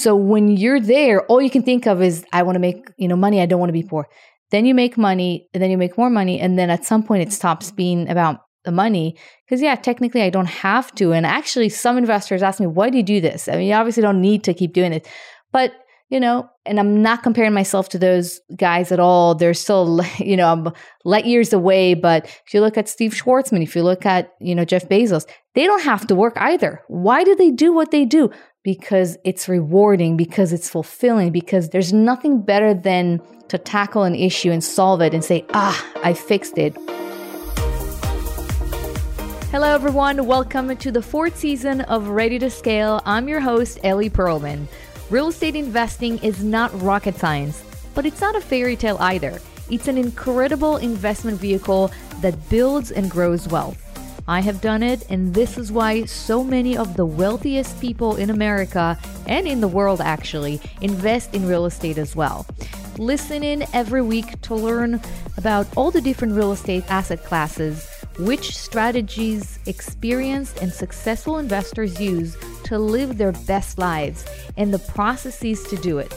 So when you're there, all you can think of is, I want to make, you know, money. I don't want to be poor. Then you make money and then you make more money. And then at some point it stops being about the money. Cause yeah, technically I don't have to. And actually some investors ask me, why do you do this? I mean, you obviously don't need to keep doing it, but you know, and I'm not comparing myself to those guys at all. They're still, you know, I'm light years away. But if you look at Steve Schwarzman, if you look at, you know, Jeff Bezos, they don't have to work either. Why do they do what they do? Because it's rewarding, because it's fulfilling, because there's nothing better than to tackle an issue and solve it and say, ah, I fixed it. Hello, everyone. Welcome to the fourth season of Ready to Scale. I'm your host, Ellie Perlman. Real estate investing is not rocket science, but it's not a fairy tale either. It's an incredible investment vehicle that builds and grows wealth. I have done it, and this is why so many of the wealthiest people in America and in the world actually invest in real estate as well. Listen in every week to learn about all the different real estate asset classes, which strategies experienced and successful investors use to live their best lives, and the processes to do it.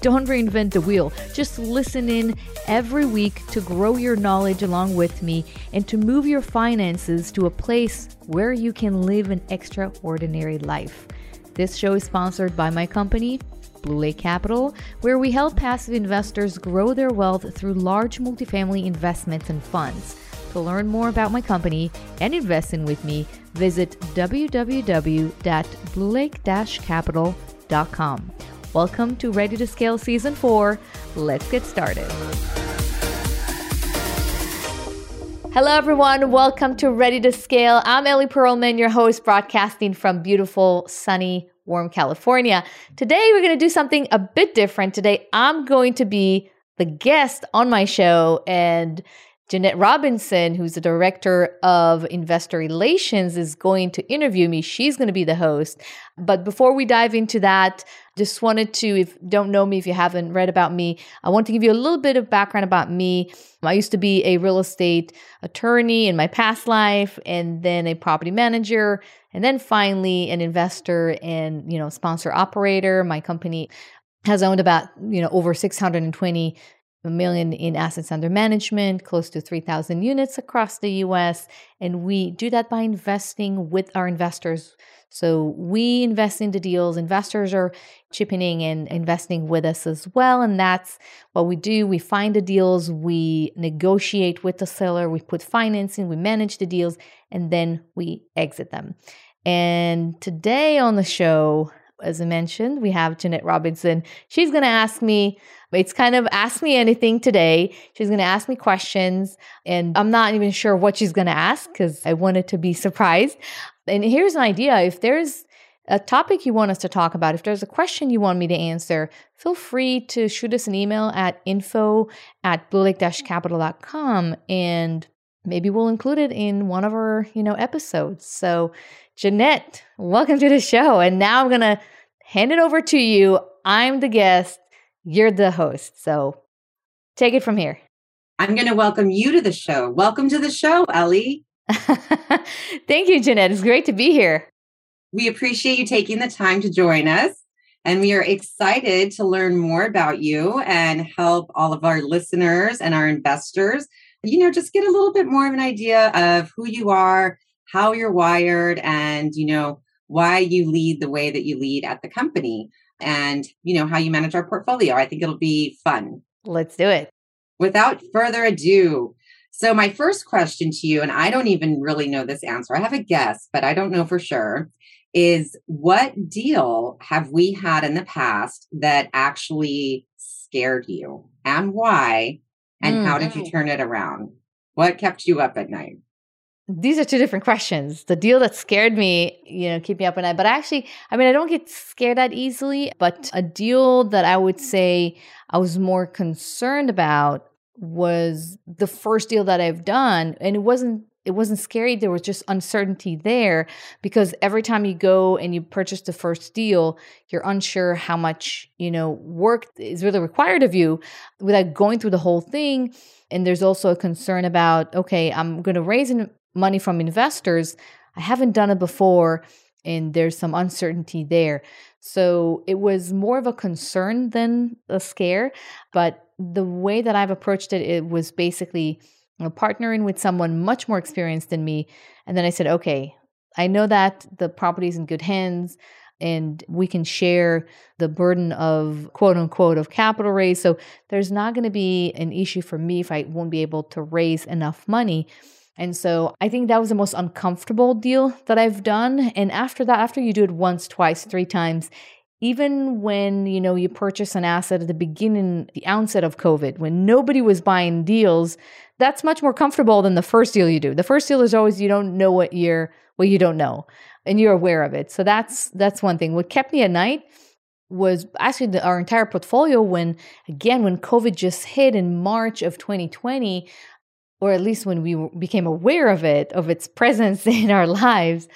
Don't reinvent the wheel. Just listen in every week to grow your knowledge along with me and to move your finances to a place where you can live an extraordinary life. This show is sponsored by my company, Blue Lake Capital, where we help passive investors grow their wealth through large multifamily investments and funds. To learn more about my company and invest in with me, visit www.bluelake-capital.com. Welcome to Ready to Scale Season 4. Let's get started. Hello, everyone. Welcome to Ready to Scale. I'm Ellie Perlman, your host, broadcasting from beautiful, sunny, warm California. Today, we're going to do something a bit different. Today, I'm going to be the guest on my show, and Jeanette Robinson, who's the director of investor relations, is going to interview me. She's going to be the host. But before we dive into that, just wanted to, if don't know me, if you haven't read about me, I want to give you a little bit of background about me. I used to be a real estate attorney in my past life, and then a property manager, and then finally an investor and you know sponsor operator. My company has owned about you know over 620 a million in assets under management, close to 3,000 units across the US. And we do that by investing with our investors. So we invest in the deals, investors are chipping in and investing with us as well. And that's what we do. We find the deals, we negotiate with the seller, we put financing, we manage the deals, and then we exit them. And today on the show, as I mentioned, we have Jeanette Robinson. She's going to ask me it's kind of ask me anything today. She's going to ask me questions, and I'm not even sure what she's going to ask because I wanted to be surprised. And here's an idea if there's a topic you want us to talk about, if there's a question you want me to answer, feel free to shoot us an email at info at bluelake-capital.com and maybe we'll include it in one of our, you know, episodes. So Jeanette, welcome to the show. And now I'm going to hand it over to you. I'm the guest. You're the host. So take it from here. I'm going to welcome you to the show. Welcome to the show, Ellie. Thank you, Jeanette. It's great to be here. We appreciate you taking the time to join us. And we are excited to learn more about you and help all of our listeners and our investors, you know, just get a little bit more of an idea of who you are, how you're wired, and, you know, why you lead the way that you lead at the company and you know how you manage our portfolio. I think it'll be fun. Let's do it. Without further ado, so my first question to you and I don't even really know this answer. I have a guess, but I don't know for sure is what deal have we had in the past that actually scared you and why and mm-hmm. how did you mm. turn it around? What kept you up at night? These are two different questions. The deal that scared me, you know, keep me up at night. But actually, I mean, I don't get scared that easily. But a deal that I would say I was more concerned about was the first deal that I've done. And it wasn't it wasn't scary there was just uncertainty there because every time you go and you purchase the first deal you're unsure how much you know work is really required of you without going through the whole thing and there's also a concern about okay i'm going to raise an money from investors. I haven't done it before. and there's some uncertainty there. So it was more of a concern than a scare. But the way that I've approached it, it was basically you know, partnering with someone much more experienced than me. And then I said, okay, I know that the property is in good hands and we can share the burden of quote unquote of capital raise. So there's not going to be an issue for me if I won't be able to raise enough money. And so I think that was the most uncomfortable deal that I've done. And after that, after you do it once, twice, three times, even when you know you purchase an asset at the beginning, the onset of COVID, when nobody was buying deals, that's much more comfortable than the first deal you do. The first deal is always you don't know what you're what you don't know, and you're aware of it. So that's that's one thing. What kept me at night was actually the, our entire portfolio when again when covid just hit in march of 2020 or at least when we became aware of it, of its presence in our lives,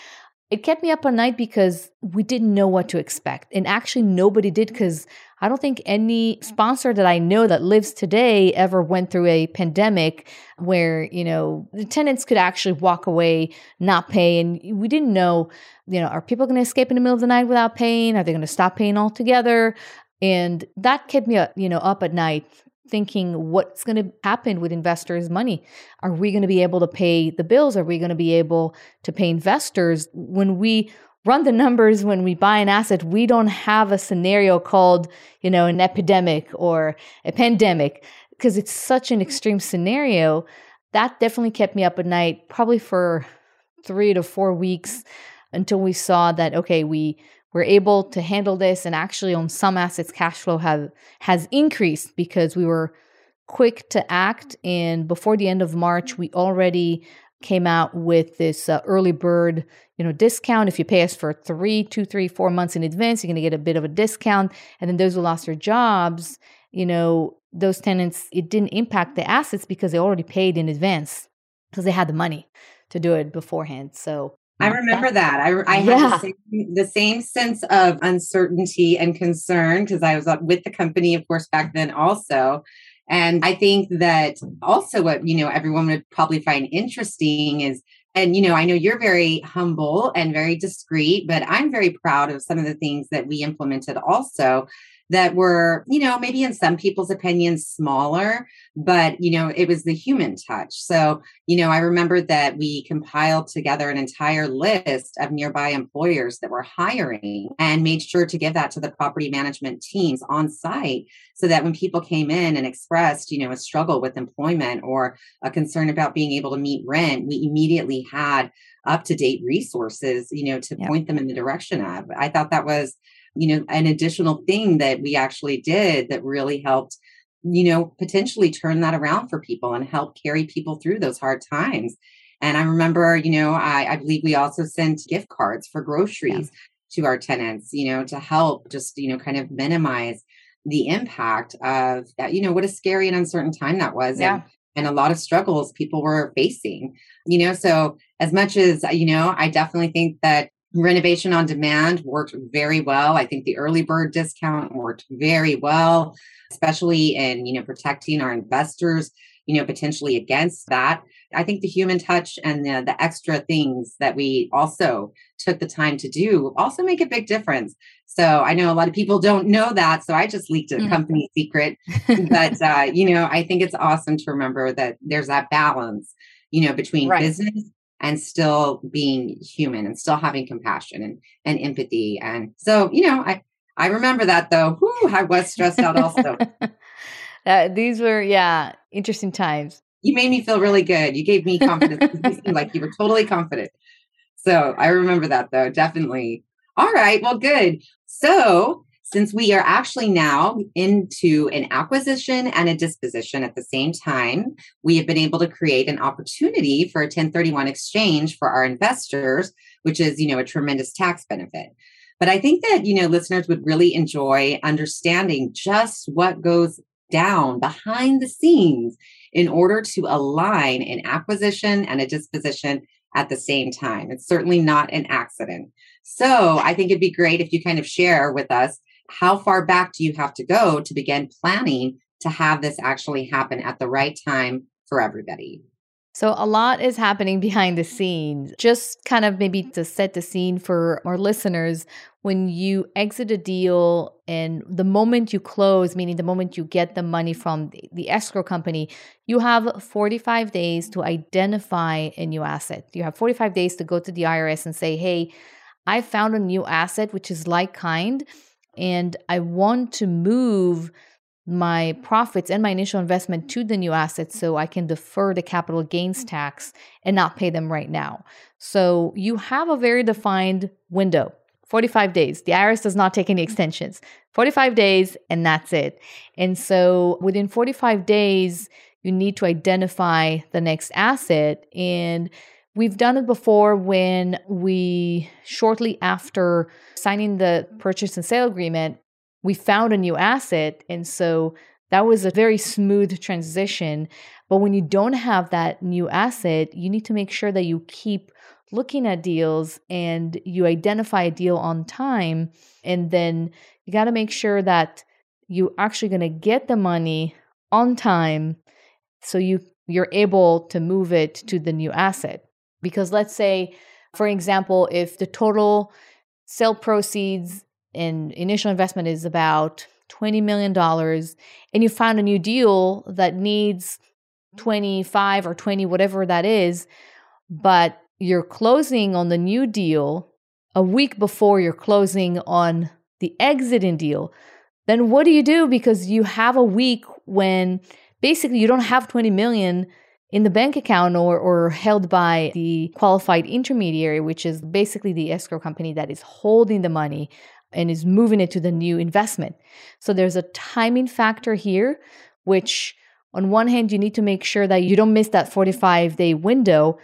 it kept me up at night because we didn't know what to expect. And actually, nobody did because I don't think any sponsor that I know that lives today ever went through a pandemic where, you know, the tenants could actually walk away, not pay. And we didn't know, you know, are people going to escape in the middle of the night without paying? Are they going to stop paying altogether? And that kept me, uh, you know, up at night thinking what's going to happen with investors' money. Are we going to be able to pay the bills? Are we going to be able to pay investors? When we run the numbers when we buy an asset, we don't have a scenario called, you know, an epidemic or a pandemic because it's such an extreme scenario. That definitely kept me up at night, probably for three to four weeks until we saw that, okay, we we're able to handle this and actually on some assets cash flow have has increased because we were quick to act. And before the end of march we already came out with this uh, early bird you know discount. If you pay us for three two three four months in advance you're going to get a bit of a discount. And then those who lost their jobs you know those tenants it didn't impact the assets because they already paid in advance because they had the money to do it beforehand. So I remember that. I, I had yeah. the, same, the, same, sense of uncertainty and concern because I was uh, with the company, of course, back then also. And I think that also what, you know, everyone would probably find interesting is, and, you know, I know you're very humble and very discreet, but I'm very proud of some of the things that we implemented also that were, you know, maybe in some people's opinions smaller, but, you know, it was the human touch. So, you know, I remember that we compiled together an entire list of nearby employers that were hiring and made sure to give that to the property management teams on site so that when people came in and expressed, you know, a struggle with employment or a concern about being able to meet rent, we immediately had up to date resources, you know, to point them in the direction of. I thought that was you know, an additional thing that we actually did that really helped, you know, potentially turn that around for people and help carry people through those hard times. And I remember, you know, I, I believe we also sent gift cards for groceries yeah. to our tenants, you know, to help just, you know, kind of minimize the impact of that, you know, what a scary and uncertain time that was. Yeah. And, and a lot of struggles people were facing, you know. So, as much as, uh, you know, I definitely think that renovation on demand worked very well. I think the early bird discount worked very well, especially in, you know, protecting our investors, you know, potentially against that. I think the human touch and the, the extra things that we also took the time to do also make a big difference. So I know a lot of people don't know that. So I just leaked a mm. company secret. but, uh, you know, I think it's awesome to remember that there's that balance, you know, between right. business and still being human and still having compassion and, and empathy. And so, you know, I, I remember that though. Whew, I was stressed out also. uh, these were, yeah, interesting times. You made me feel really good. You gave me confidence. you seemed like you were totally confident. So I remember that though, definitely. All right. Well, good. So since we are actually now into an acquisition and a disposition at the same time, we have been able to create an opportunity for a 1031 exchange for our investors, which is, you know, a tremendous tax benefit. But I think that, you know, listeners would really enjoy understanding just what goes down behind the scenes in order to align an acquisition and a disposition at the same time. It's certainly not an accident. So I think it'd be great if you kind of share with us how far back do you have to go to begin planning to have this actually happen at the right time for everybody? So, a lot is happening behind the scenes. Just kind of maybe to set the scene for our listeners, when you exit a deal and the moment you close, meaning the moment you get the money from the escrow company, you have 45 days to identify a new asset. You have 45 days to go to the IRS and say, hey, I found a new asset which is like kind, and I want to move my profits and my initial investment to the new assets so I can defer the capital gains tax and not pay them right now. So you have a very defined window 45 days. The IRS does not take any extensions. 45 days, and that's it. And so within 45 days, you need to identify the next asset. And we've done it before when we, shortly after signing the purchase and sale agreement, we found a new asset. And so that was a very smooth transition. But when you don't have that new asset, you need to make sure that you keep looking at deals and you identify a deal on time. And then you got to make sure that you're actually going to get the money on time so you you're able to move it to the new asset because let's say for example if the total sale proceeds and initial investment is about $20 million and you found a new deal that needs 25 or 20 whatever that is but you're closing on the new deal a week before you're closing on the exiting deal then what do you do? Because you have a week when basically you don't have 20 million in the bank account or, or held by the qualified intermediary which is basically the escrow company that is holding the money and is moving it to the new investment. So there's a timing factor here, which on one hand, you need to make sure that you don't miss that 45 day window.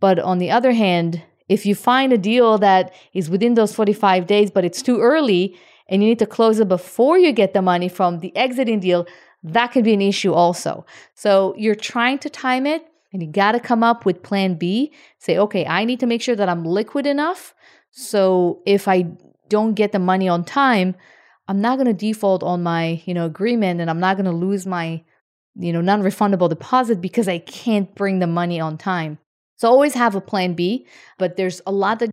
But on the other hand, if you find a deal that is within those 45 days, but it's too early and you need to close it before you get the money from the exiting deal, that could be an issue also. So you're trying to time it and you got to come up with plan B. Say, okay, I need to make sure that I'm liquid enough. So if I don't get the money on time, I'm not going to default on my, you know, agreement and I'm not going to lose my, you know, non-refundable deposit because I can't bring the money on time. So always have a plan B, but there's a lot that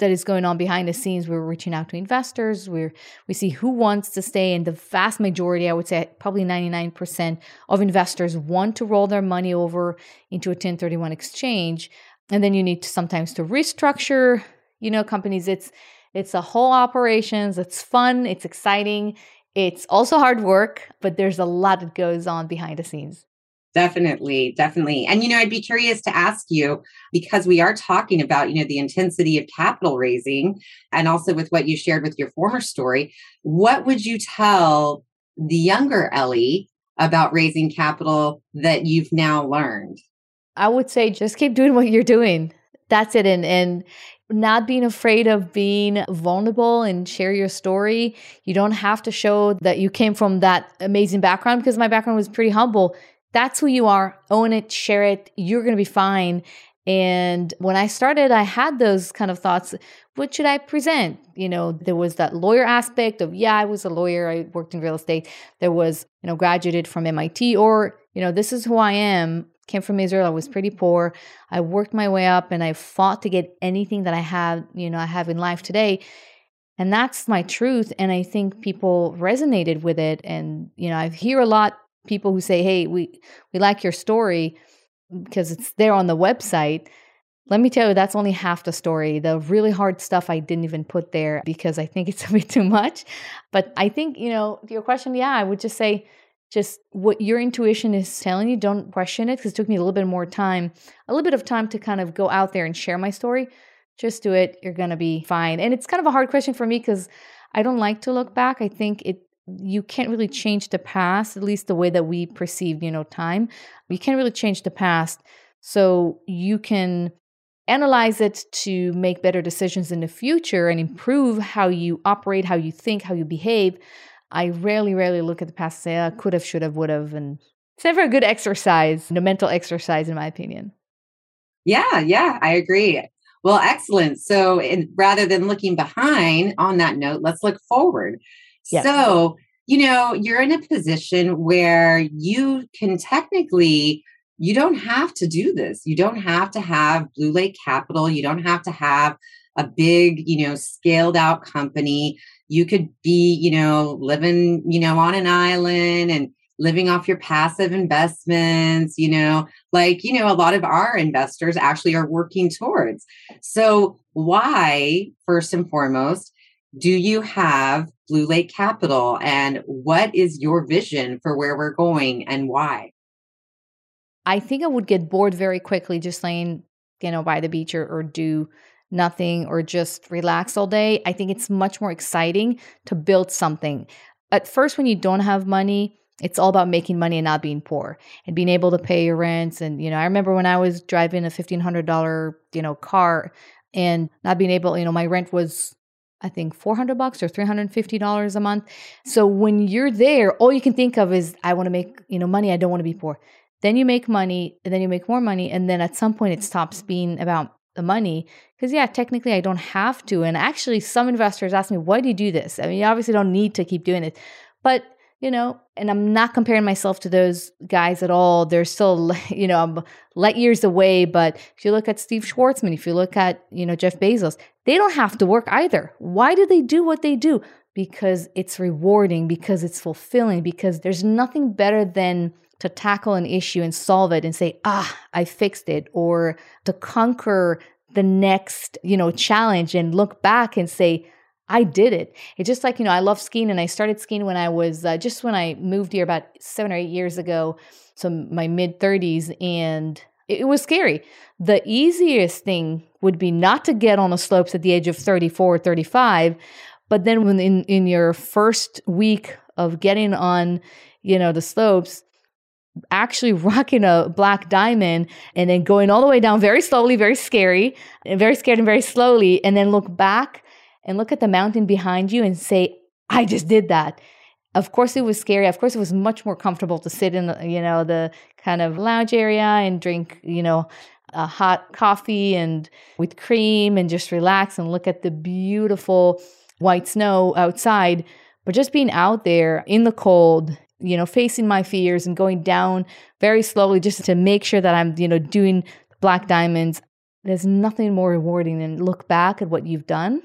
that is going on behind the scenes. We're reaching out to investors. We're we see who wants to stay, and the vast majority, I would say, probably 99% of investors want to roll their money over into a 1031 exchange. And then you need to sometimes to restructure, you know, companies. It's it's a whole operations. It's fun. It's exciting. It's also hard work, but there's a lot that goes on behind the scenes. Definitely, definitely. And you know, I'd be curious to ask you because we are talking about, you know, the intensity of capital raising and also with what you shared with your former story, what would you tell the younger Ellie about raising capital that you've now learned? I would say just keep doing what you're doing. That's it and and not being afraid of being vulnerable and share your story. You don't have to show that you came from that amazing background because my background was pretty humble. That's who you are. Own it, share it. You're going to be fine. And when I started, I had those kind of thoughts. What should I present? You know, there was that lawyer aspect of, yeah, I was a lawyer. I worked in real estate. There was, you know, graduated from MIT or, you know, this is who I am came from Israel. I was pretty poor. I worked my way up and I fought to get anything that I have, you know, I have in life today. And that's my truth. And I think people resonated with it. And, you know, I hear a lot people who say, Hey, we, we like your story because it's there on the website. Let me tell you, that's only half the story. The really hard stuff I didn't even put there because I think it's a bit too much. But I think, you know, your question, yeah, I would just say just what your intuition is telling you, don't question it because it took me a little bit more time, a little bit of time to kind of go out there and share my story. Just do it. You're going to be fine. And it's kind of a hard question for me because I don't like to look back. I think it you can't really change the past, at least the way that we perceive, you know, time. You can't really change the past. So you can analyze it to make better decisions in the future and improve how you operate, how you think, how you behave. I rarely, rarely look at the past and say, ah, oh, could have, should have, would have. And it's never a good exercise, no mental exercise, in my opinion. Yeah, yeah, I agree. Well, excellent. So in, rather than looking behind on that note, let's look forward. Yes. So, you know, you're in a position where you can technically you don't have to do this. You don't have to have Blue Lake Capital. You don't have to have a big, you know, scaled out company. You could be, you know, living, you know, on an island and living off your passive investments, you know, like, you know, a lot of our investors actually are working towards. So, why, first and foremost, do you have Blue Lake Capital and what is your vision for where we're going and why? I think I would get bored very quickly just laying, you know, by the beach or, or do nothing or just relax all day. I think it's much more exciting to build something. At first, when you don't have money, it's all about making money and not being poor and being able to pay your rents. And, you know, I remember when I was driving a $1,500, you know, car and not being able, you know, my rent was, I think, 400 bucks or $350 a month. So when you're there, all you can think of is, I want to make, you know, money. I don't want to be poor. Then you make money and then you make more money. And then at some point it stops being about the money. Because, yeah, technically I don't have to. And actually, some investors ask me, why do you do this? I mean, you obviously don't need to keep doing it. But you know, and I'm not comparing myself to those guys at all. They're still, you know, I'm light years away. But if you look at Steve Schwarzman, if you look at, you know, Jeff Bezos, they don't have to work either. Why do they do what they do? Because it's rewarding, because it's fulfilling, because there's nothing better than to tackle an issue and solve it and say, ah, I fixed it, or to conquer the next, you know, challenge and look back and say, I did it. It's just like, you know, I love skiing and I started skiing when I was uh, just when I moved here about seven or eight years ago, so my mid 30s, and it, was scary. The easiest thing would be not to get on the slopes at the age of 34 or 35, but then when in, in your first week of getting on, you know, the slopes, actually rocking a black diamond and then going all the way down very slowly, very scary, and very scared and very slowly, and then look back and look at the mountain behind you and say, I just did that. Of course, it was scary. Of course, it was much more comfortable to sit in, you know, the kind of lounge area and drink, you know, a hot coffee and with cream and just relax and look at the beautiful white snow outside. But just being out there in the cold, you know, facing my fears and going down very slowly just to make sure that I'm, you know, doing black diamonds. There's nothing more rewarding than look back at what you've done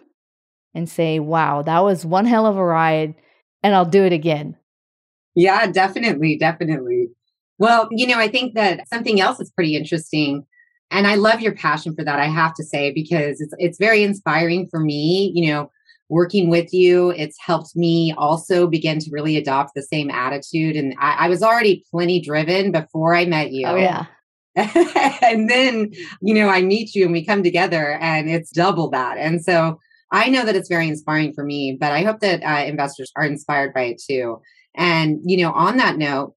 and say, wow, that was one hell of a ride and I'll do it again. Yeah, definitely. Definitely. Well, you know, I think that something else is pretty interesting. And I love your passion for that, I have to say, because it's it's very inspiring for me, you know, working with you. It's helped me also begin to really adopt the same attitude. And I, I was already plenty driven before I met you. Oh yeah. and then, you know, I meet you and we come together and it's double that. And so I know that it's very inspiring for me, but I hope that uh, investors are inspired by it too. And, you know, on that note,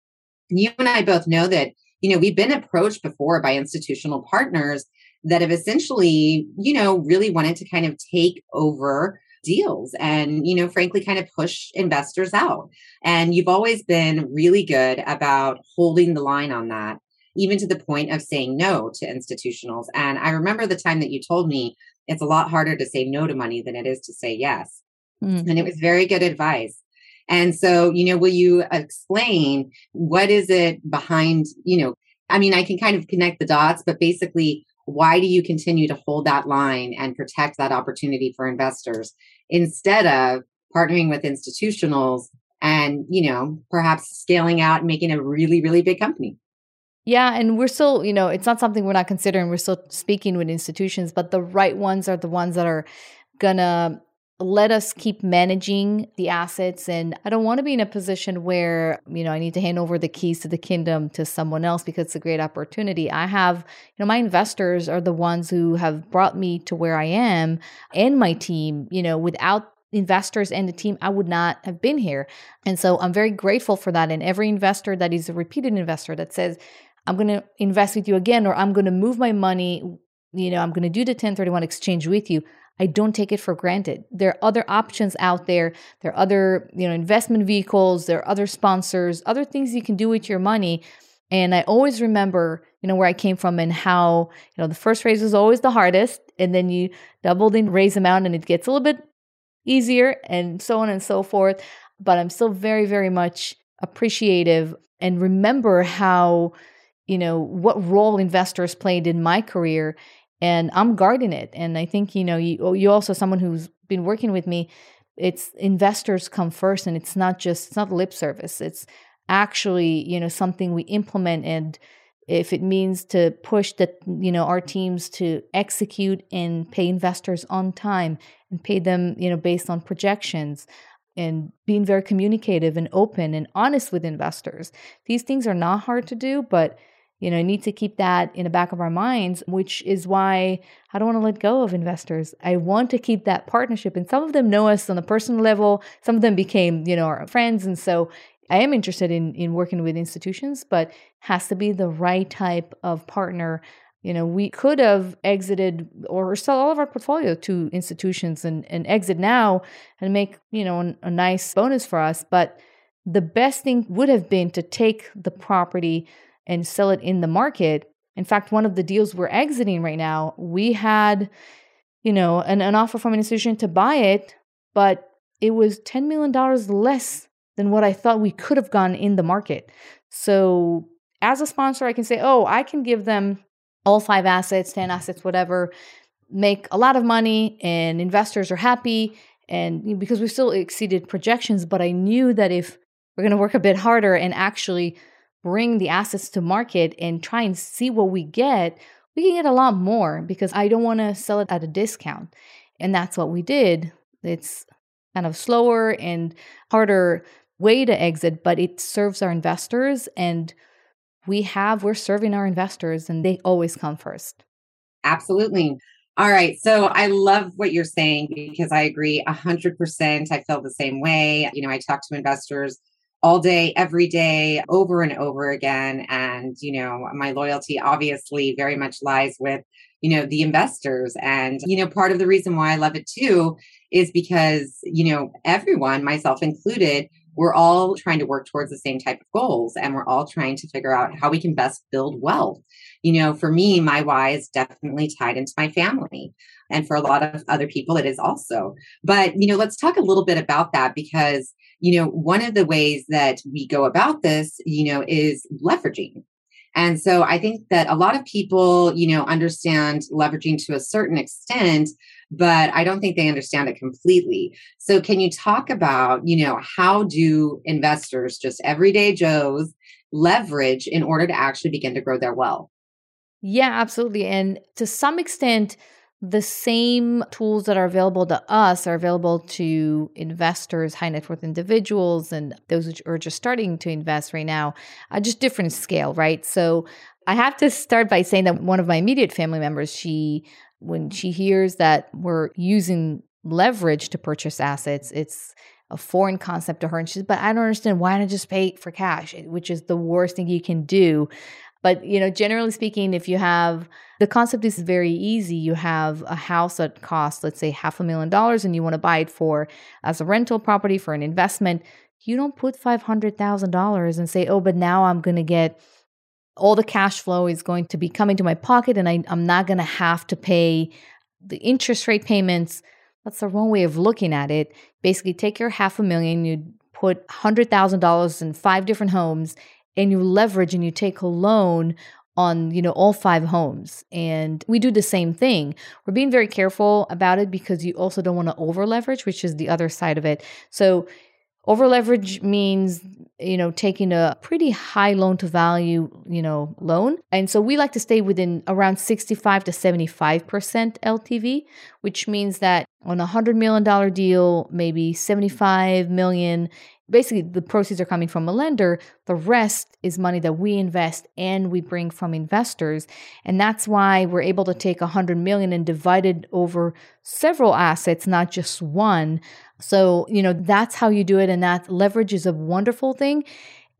you and I both know that, you know, we've been approached before by institutional partners that have essentially, you know, really wanted to kind of take over deals and, you know, frankly, kind of push investors out. And you've always been really good about holding the line on that, even to the point of saying no to institutionals. And I remember the time that you told me it's a lot harder to say no to money than it is to say yes. Mm-hmm. And it was very good advice. And so, you know, will you explain what is it behind, you know, I mean, I can kind of connect the dots, but basically, why do you continue to hold that line and protect that opportunity for investors instead of partnering with institutionals and, you know, perhaps scaling out and making a really, really big company? Yeah, and we're still, you know, it's not something we're not considering. We're still speaking with institutions, but the right ones are the ones that are gonna let us keep managing the assets and i don't want to be in a position where you know i need to hand over the keys to the kingdom to someone else because it's a great opportunity i have you know my investors are the ones who have brought me to where i am and my team you know without investors and the team i would not have been here and so i'm very grateful for that and every investor that is a repeated investor that says I'm going to invest with you again, or I'm going to move my money, you know, I'm going to do the 1031 exchange with you. I don't take it for granted. There are other options out there. There are other, you know, investment vehicles, there are other sponsors, other things you can do with your money. And I always remember, you know, where I came from and how, you know, the first raise is always the hardest. And then you double the raise amount and it gets a little bit easier and so on and so forth. But I'm still very, very much appreciative and remember how you know, what role investors played in my career and I'm guarding it. And I think, you know, you, oh, you also someone who's been working with me, it's investors come first and it's not just, it's not lip service. It's actually, you know, something we implement and if it means to push that you know our teams to execute and pay investors on time and pay them you know based on projections and being very communicative and open and honest with investors these things are not hard to do but you know need to keep that in the back of our minds which is why i don't want to let go of investors i want to keep that partnership and some of them know us on a personal level some of them became you know our friends and so I am interested in in working with institutions, but has to be the right type of partner. You know, we could have exited or sell all of our portfolio to institutions and, and exit now and make, you know, a, a nice bonus for us. But the best thing would have been to take the property and sell it in the market. In fact, one of the deals we're exiting right now, we had, you know, an, an offer from an institution to buy it, but it was $10 million less than what I thought we could have gone in the market. So, as a sponsor, I can say, oh, I can give them all five assets, 10 assets, whatever, make a lot of money, and investors are happy. And because we still exceeded projections, but I knew that if we're going to work a bit harder and actually bring the assets to market and try and see what we get, we can get a lot more because I don't want to sell it at a discount. And that's what we did. It's kind of slower and harder way to exit, but it serves our investors and we have, we're serving our investors and they always come first. Absolutely. All right. So I love what you're saying because I agree 100%. I feel the same way. You know, I talk to investors all day, every day, over and over again. And, you know, my loyalty obviously very much lies with, you know, the investors. And, you know, part of the reason why I love it too is because, you know, everyone, myself included, we're all trying to work towards the same type of goals and we're all trying to figure out how we can best build wealth. You know, for me, my why is definitely tied into my family. And for a lot of other people, it is also. But, you know, let's talk a little bit about that because, you know, one of the ways that we go about this, you know, is leveraging. And so I think that a lot of people, you know, understand leveraging to a certain extent, but I don't think they understand it completely. So can you talk about, you know, how do investors, just everyday Joes, leverage in order to actually begin to grow their wealth? Yeah, absolutely. And to some extent, the same tools that are available to us are available to investors, high net worth individuals, and those who are just starting to invest right now, at just different scale, right? So I have to start by saying that one of my immediate family members, she when she hears that we're using leverage to purchase assets, it's a foreign concept to her. And she's, but I don't understand why not just pay for cash, which is the worst thing you can do. But you know, generally speaking, if you have the concept is very easy. You have a house that costs, let's say, half a million dollars, and you want to buy it for as a rental property for an investment. You don't put five hundred thousand dollars and say, "Oh, but now I'm going to get all the cash flow is going to be coming to my pocket and I, I'm not going to have to pay the interest rate payments. That's the wrong way of looking at it. Basically, take your half a million, you put $100,000 in five different homes, and you leverage and you take a loan on you know all five homes. And we do the same thing. We're being very careful about it because you also don't want to over leverage which is the other side of it. So over leverage means, you know, taking a pretty high loan to value, you know, loan. And so we like to stay within around 65 to 75% LTV, which means that on a $100 million deal, maybe 75 million basically the proceeds are coming from a lender. The rest is money that we invest and we bring from investors. And that's why we're able to take 100 million and divide it over several assets not just one. So you know that's how you do it. And that leverage is a wonderful thing.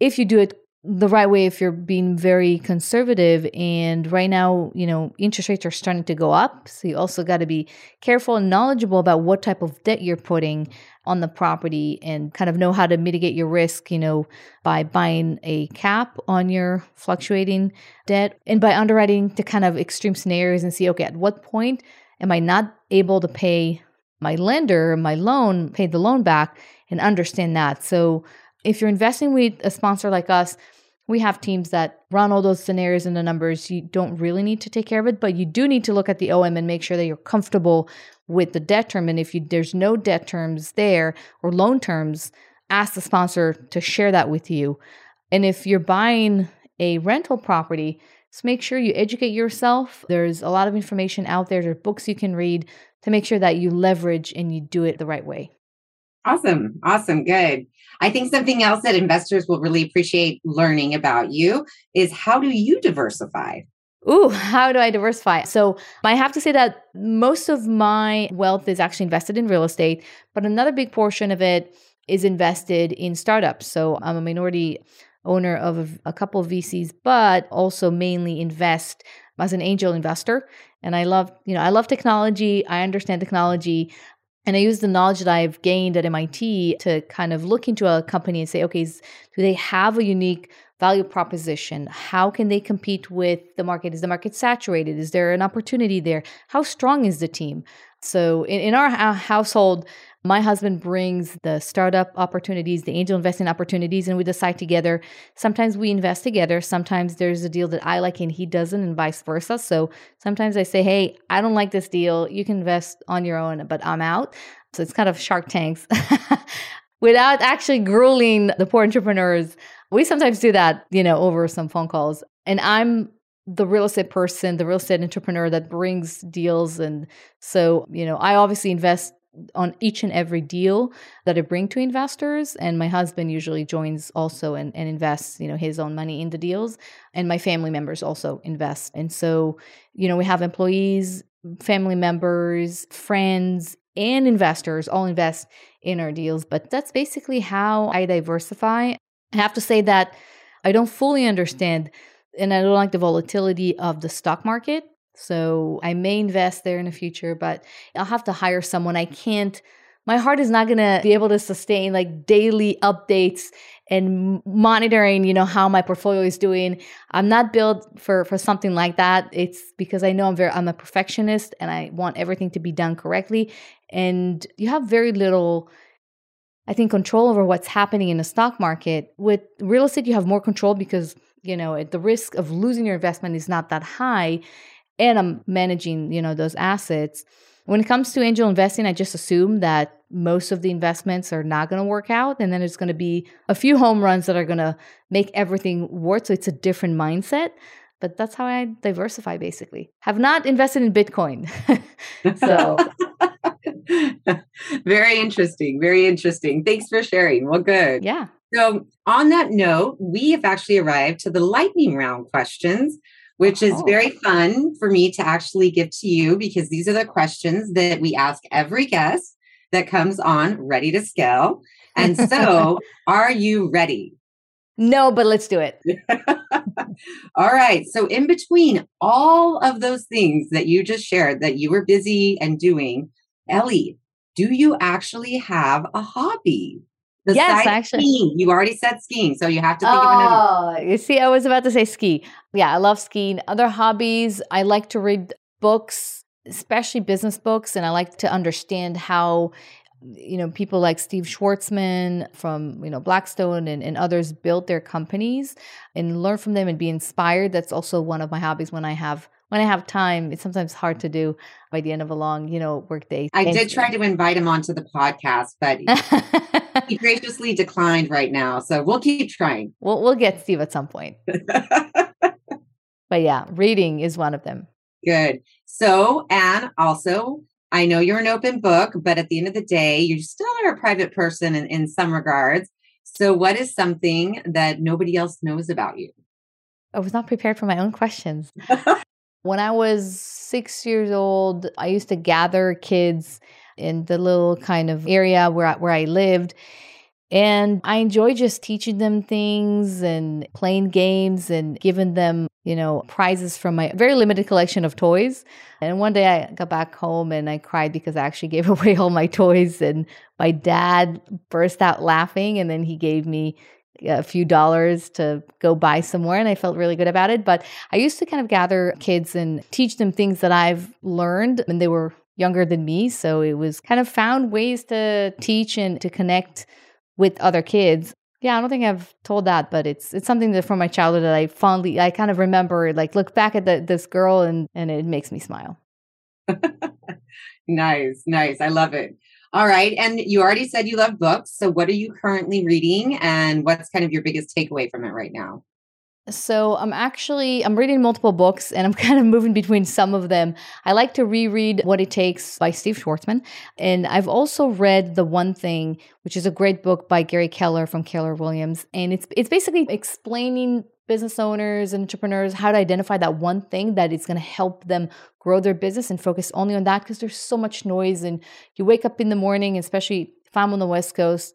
If you do it the right way if you're being very conservative and right now you know interest rates are starting to go up so you also got to be careful and knowledgeable about what type of debt you're putting on the property and kind of know how to mitigate your risk you know by buying a cap on your fluctuating debt and by underwriting to kind of extreme scenarios and see okay at what point am i not able to pay my lender my loan pay the loan back and understand that so if you're investing with a sponsor like us, we have teams that run all those scenarios and the numbers. You don't really need to take care of it, but you do need to look at the OM and make sure that you're comfortable with the debt term. And if you, there's no debt terms there or loan terms, ask the sponsor to share that with you. And if you're buying a rental property, just make sure you educate yourself. There's a lot of information out there. There are books you can read to make sure that you leverage and you do it the right way. Awesome. Awesome. Good. I think something else that investors will really appreciate learning about you is how do you diversify? Ooh, how do I diversify? So I have to say that most of my wealth is actually invested in real estate, but another big portion of it is invested in startups. So I'm a minority owner of a couple of VCs, but also mainly invest as an angel investor. And I love, you know, I love technology. I understand technology. And I use the knowledge that I've gained at MIT to kind of look into a company and say, okay, do they have a unique value proposition? How can they compete with the market? Is the market saturated? Is there an opportunity there? How strong is the team? So in, in our household, my husband brings the startup opportunities, the angel investing opportunities, and we decide together. Sometimes we invest together. Sometimes there's a deal that I like and he doesn't, and vice versa. So sometimes I say, Hey, I don't like this deal. You can invest on your own, but I'm out. So it's kind of shark tanks without actually grueling the poor entrepreneurs. We sometimes do that, you know, over some phone calls. And I'm the real estate person, the real estate entrepreneur that brings deals. And so, you know, I obviously invest on each and every deal that I bring to investors. And my husband usually joins also and, and invests, you know, his own money in the deals. And my family members also invest. And so, you know, we have employees, family members, friends, and investors all invest in our deals. But that's basically how I diversify. I have to say that I don't fully understand and I don't like the volatility of the stock market. So I may invest there in the future, but I'll have to hire someone. I can't, my heart is not going to be able to sustain like daily updates and monitoring, you know, how my portfolio is doing. I'm not built for for something like that. It's because I know I'm very I'm a perfectionist and I want everything to be done correctly. And you have very little I think control over what's happening in the stock market. With real estate you have more control because, you know, the risk of losing your investment is not that high and I'm managing, you know, those assets. When it comes to angel investing, I just assume that most of the investments are not going to work out and then there's going to be a few home runs that are going to make everything work so it's a different mindset but that's how i diversify basically have not invested in bitcoin so very interesting very interesting thanks for sharing well good yeah so on that note we have actually arrived to the lightning round questions which is oh. very fun for me to actually give to you because these are the questions that we ask every guest that comes on Ready to Scale. And so, are you ready? No, but let's do it. all right. So, in between all of those things that you just shared that you were busy and doing, Ellie, do you actually have a hobby? yes, actually. Skiing. You already said skiing, so you have to think oh, of another. Oh, you see, I was about to say ski. Yeah, I love skiing. Other hobbies, I like to read books, especially business books, and I like to understand how you know people like steve schwarzman from you know blackstone and, and others built their companies and learn from them and be inspired that's also one of my hobbies when i have when I have time, it's sometimes hard to do by the end of a long, you know, work day. I did try to invite him onto the podcast, but he graciously declined right now. So we'll keep trying. We'll we'll get Steve at some point. but yeah, reading is one of them. Good. So, and also, I know you're an open book, but at the end of the day, you still are a private person in, in some regards. So, what is something that nobody else knows about you? I was not prepared for my own questions. When I was six years old, I used to gather kids in the little kind of area where I, where I lived. And I enjoy just teaching them things and playing games and giving them, you know, prizes from my very limited collection of toys. And one day I got back home and I cried because I actually gave away all my toys. And my dad burst out laughing. And then he gave me a few dollars to go buy somewhere and I felt really good about it. But I used to kind of gather kids and teach them things that I've learned and they were younger than me. So it was kind of found ways to teach and to connect with other kids. Yeah, I don't think I've told that, but it's it's something that from my childhood that I fondly I kind of remember like look back at the, this girl and and it makes me smile. nice, nice. I love it. All right. And you already said you love books. So what are you currently reading and what's kind of your biggest takeaway from it right now? So I'm actually I'm reading multiple books and I'm kind of moving between some of them. I like to reread What It Takes by Steve Schwarzman and I've also read The One Thing, which is a great book by Gary Keller from Keller Williams, and it's it's basically explaining business owners and entrepreneurs how to identify that one thing that is going to help them grow their business and focus only on that because there's so much noise and you wake up in the morning especially if I'm on the West Coast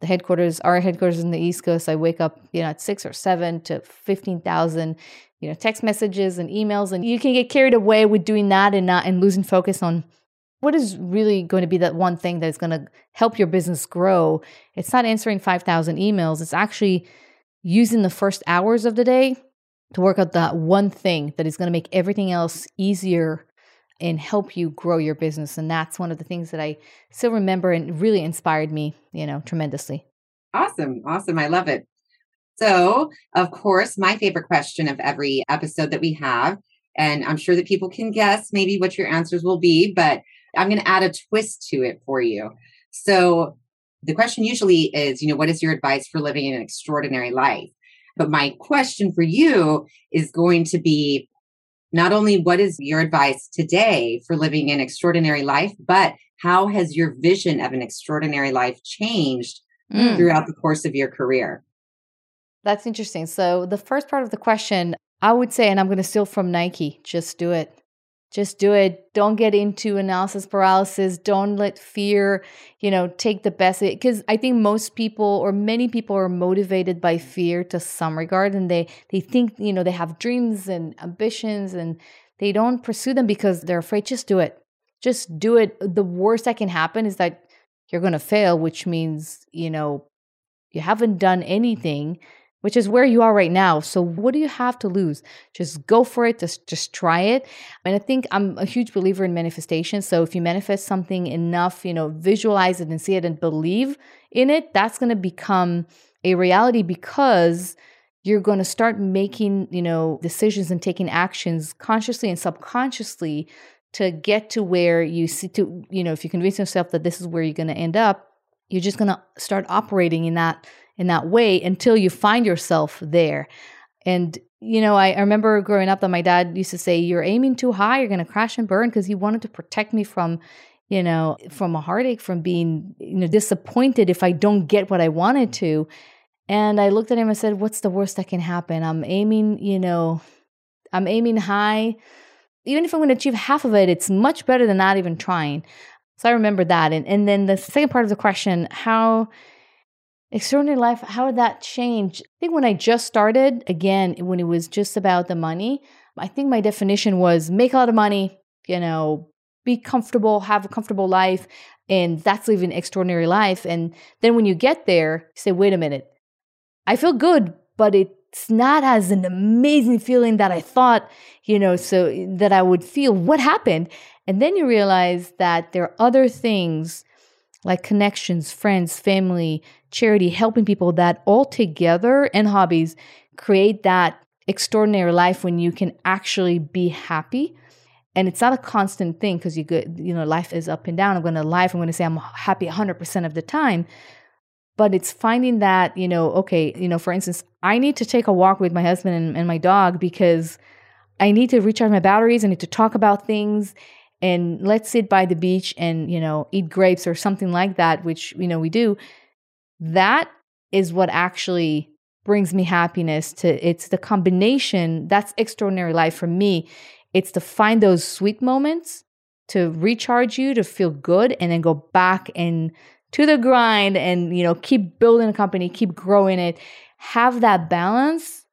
the headquarters, our headquarters in the East Coast, I wake up, you know, at six or seven to 15,000, you know, text messages and emails. And you can get carried away with doing that and not, and losing focus on what is really going to be that one thing that's going to help your business grow. It's not answering 5,000 emails. It's actually using the first hours of the day to work out that one thing that is going to make everything else easier and help you grow your business. And that's one of the things that I still remember and really inspired me, you know, tremendously. Awesome. Awesome. I love it. So, of course, my favorite question of every episode that we have, and I'm sure that people can guess maybe what your answers will be, but I'm going to add a twist to it for you. So, the question usually is, you know, what is your advice for living an extraordinary life? But my question for you is going to be not only what is your advice today for living an extraordinary life, but how has your vision of an extraordinary life changed mm. throughout the course of your career? That's interesting. So, the first part of the question, I would say, and I'm going to steal from Nike just do it. Just do it. Don't get into analysis paralysis. Don't let fear, you know, take the best. Because I think most people or many people are motivated by fear to some regard, and they they think you know they have dreams and ambitions, and they don't pursue them because they're afraid. Just do it. Just do it. The worst that can happen is that you're going to fail, which means you know you haven't done anything which is where you are right now. So what do you have to lose? Just go for it. Just just try it. And I think I'm a huge believer in manifestation. So if you manifest something enough, you know, visualize it and see it and believe in it, that's going to become a reality because you're going to start making, you know, decisions and taking actions consciously and subconsciously to get to where you see to, you know, if you convince yourself that this is where you're going to end up, you're just going to start operating in that in that way until you find yourself there. And, you know, I, I remember growing up that my dad used to say, You're aiming too high, you're going to crash and burn, because he wanted to protect me from, you know, from a heartache, from being, you know, disappointed if I don't get what I wanted to. And I looked at him and said, What's the worst that can happen? I'm aiming, you know, I'm aiming high. Even if I'm going to achieve half of it, it's much better than not even trying. So I remember that. And, and then the second part of the question, how Extraordinary life, how did that change? I think when I just started, again, when it was just about the money, I think my definition was make a lot of money, you know, be comfortable, have a comfortable life, and that's living extraordinary life. And then when you get there, you say, wait a minute, I feel good, but it's not as an amazing feeling that I thought, you know, so that I would feel. What happened? And then you realize that there are other things like connections, friends, family, charity, helping people that all together and hobbies create that extraordinary life when you can actually be happy. And it's not a constant thing because you good, you know, life is up and down. I'm going to life. I'm going to say I'm happy 100% of the time. But it's finding that, you know, okay, you know, for instance, I need to take a walk with my husband and, and my dog because I need to recharge my batteries. I need to talk about things and let's sit by the beach and, you know, eat grapes or something like that, which, you know, we do that is what actually brings me happiness to it's the combination that's extraordinary life for me. It's to find those sweet moments to recharge you to feel good and then go back and to the grind and you know keep building a company keep growing it. Have that balance.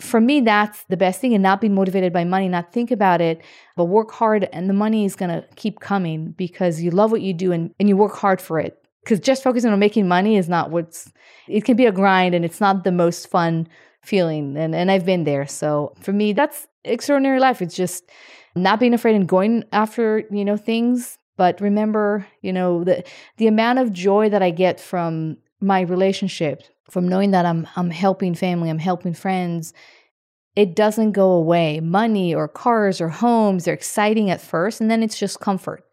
For me that's the best thing and not be motivated by money not think about it but work hard and the money is going to keep coming because you love what you do and, and you work hard for it because just focusing on making money is not what's it can be a grind and it's not the most fun feeling and, and i've been there so for me that's extraordinary life it's just not being afraid and going after you know things but remember you know the the amount of joy that i get from my relationship, from knowing that I'm I'm helping family, I'm helping friends, it doesn't go away. Money or cars or homes, they're exciting at first and then it's just comfort.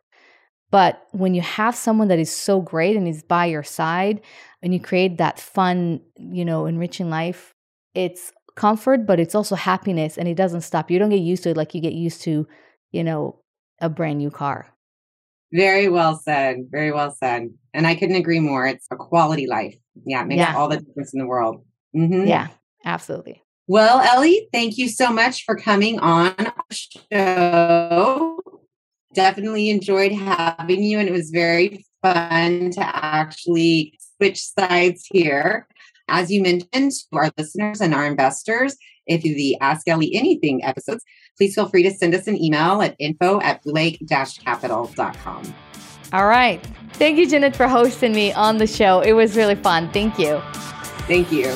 But when you have someone that is so great and is by your side and you create that fun, you know, enriching life, it's comfort, but it's also happiness and it doesn't stop. You don't get used to it like you get used to, you know, a brand new car. Very well said. Very well said. And I couldn't agree more. It's a quality life. Yeah, it makes yeah. all the difference in the world. Mm-hmm. Yeah, absolutely. Well, Ellie, thank you so much for coming on our show. Definitely enjoyed having you, and it was very fun to actually switch sides here. As you mentioned to our listeners and our investors, if you the Ask Ellie Anything episodes, please feel free to send us an email at info at bluelake-capital.com. All right. Thank you, Janet, for hosting me on the show. It was really fun. Thank you. Thank you.